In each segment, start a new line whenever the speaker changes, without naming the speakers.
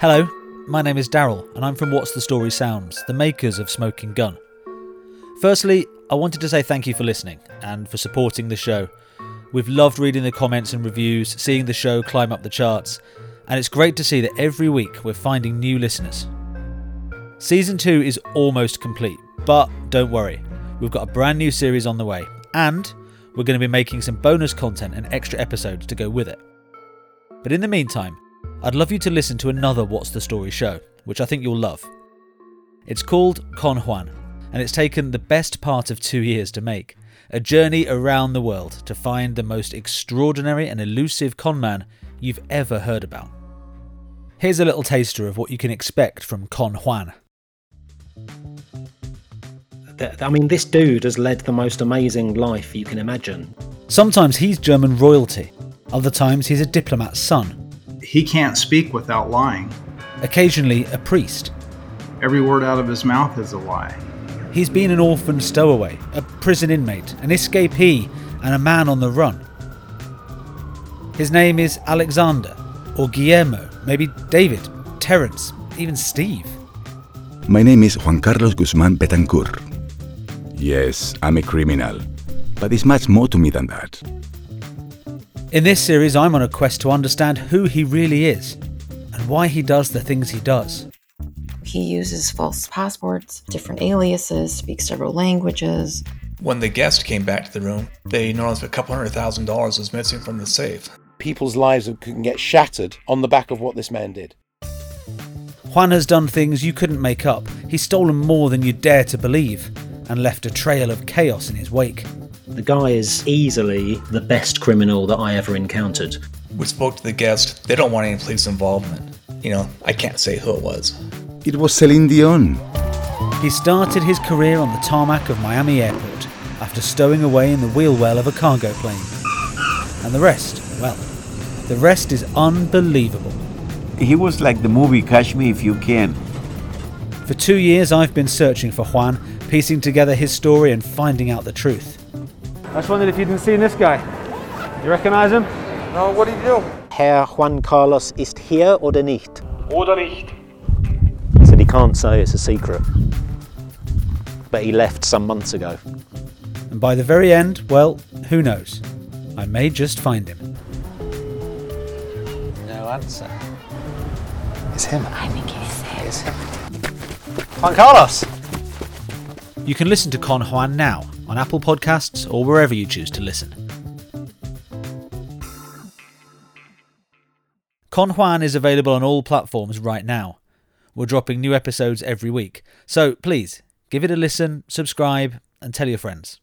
Hello, my name is Daryl, and I'm from What's the Story Sounds, the makers of Smoking Gun. Firstly, I wanted to say thank you for listening and for supporting the show. We've loved reading the comments and reviews, seeing the show climb up the charts, and it's great to see that every week we're finding new listeners. Season 2 is almost complete, but don't worry, we've got a brand new series on the way, and we're going to be making some bonus content and extra episodes to go with it. But in the meantime, I'd love you to listen to another What's the Story show, which I think you'll love. It's called Con Juan, and it's taken the best part of two years to make a journey around the world to find the most extraordinary and elusive conman you've ever heard about. Here's a little taster of what you can expect from Con Juan.
I mean, this dude has led the most amazing life you can imagine.
Sometimes he's German royalty, other times he's a diplomat's son,
He can't speak without lying.
occasionally a priest.
Every word out of his mouth is a lie.
He's been an orphan stowaway, a prison inmate, an escapee, and a man on the run. His name is Alexander, or Guillermo, maybe David, Terence, even Steve.
My name is Juan Carlos Guzman Betancourt. Yes, I'm a criminal. But it's much more to me than that.
In this series, I'm on a quest to understand who he really is and why he does the things he does.
He uses false passports, different aliases, speaks several languages.
When the guest came back to the room, they noticed a couple hundred thousand dollars was missing from the safe.
People's lives can get shattered on the back of what this man did.
Juan has done things you couldn't make up. He's stolen more than you'd dare to believe and left a trail of chaos in his wake.
The guy is easily the best criminal that I ever encountered.
We spoke to the guest. They don't want any police involvement. You know, I can't say who it was.
It was Celine Dion.
He started his career on the tarmac of Miami Airport after stowing away in the wheel well of a cargo plane. And the rest, well, the rest is unbelievable.
He was like the movie Catch Me If You Can.
For two years, I've been searching for Juan, piecing together his story and finding out the truth.
I just wondered if you'd seen this guy. You recognize him?
No, what do you do?
Herr Juan Carlos ist hier oder nicht?
Oder nicht.
He said he can't say it's a secret. But he left some months ago.
And by the very end, well, who knows? I may just find him.
No answer.
It's him.
I think it's him.
Juan Carlos!
You can listen to Con Juan now on Apple Podcasts or wherever you choose to listen. Con Juan is available on all platforms right now. We're dropping new episodes every week, so please give it a listen, subscribe, and tell your friends.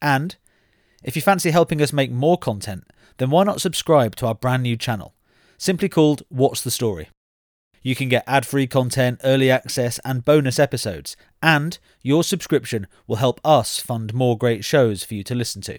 And if you fancy helping us make more content, then why not subscribe to our brand new channel, simply called What's the Story? You can get ad free content, early access, and bonus episodes, and your subscription will help us fund more great shows for you to listen to.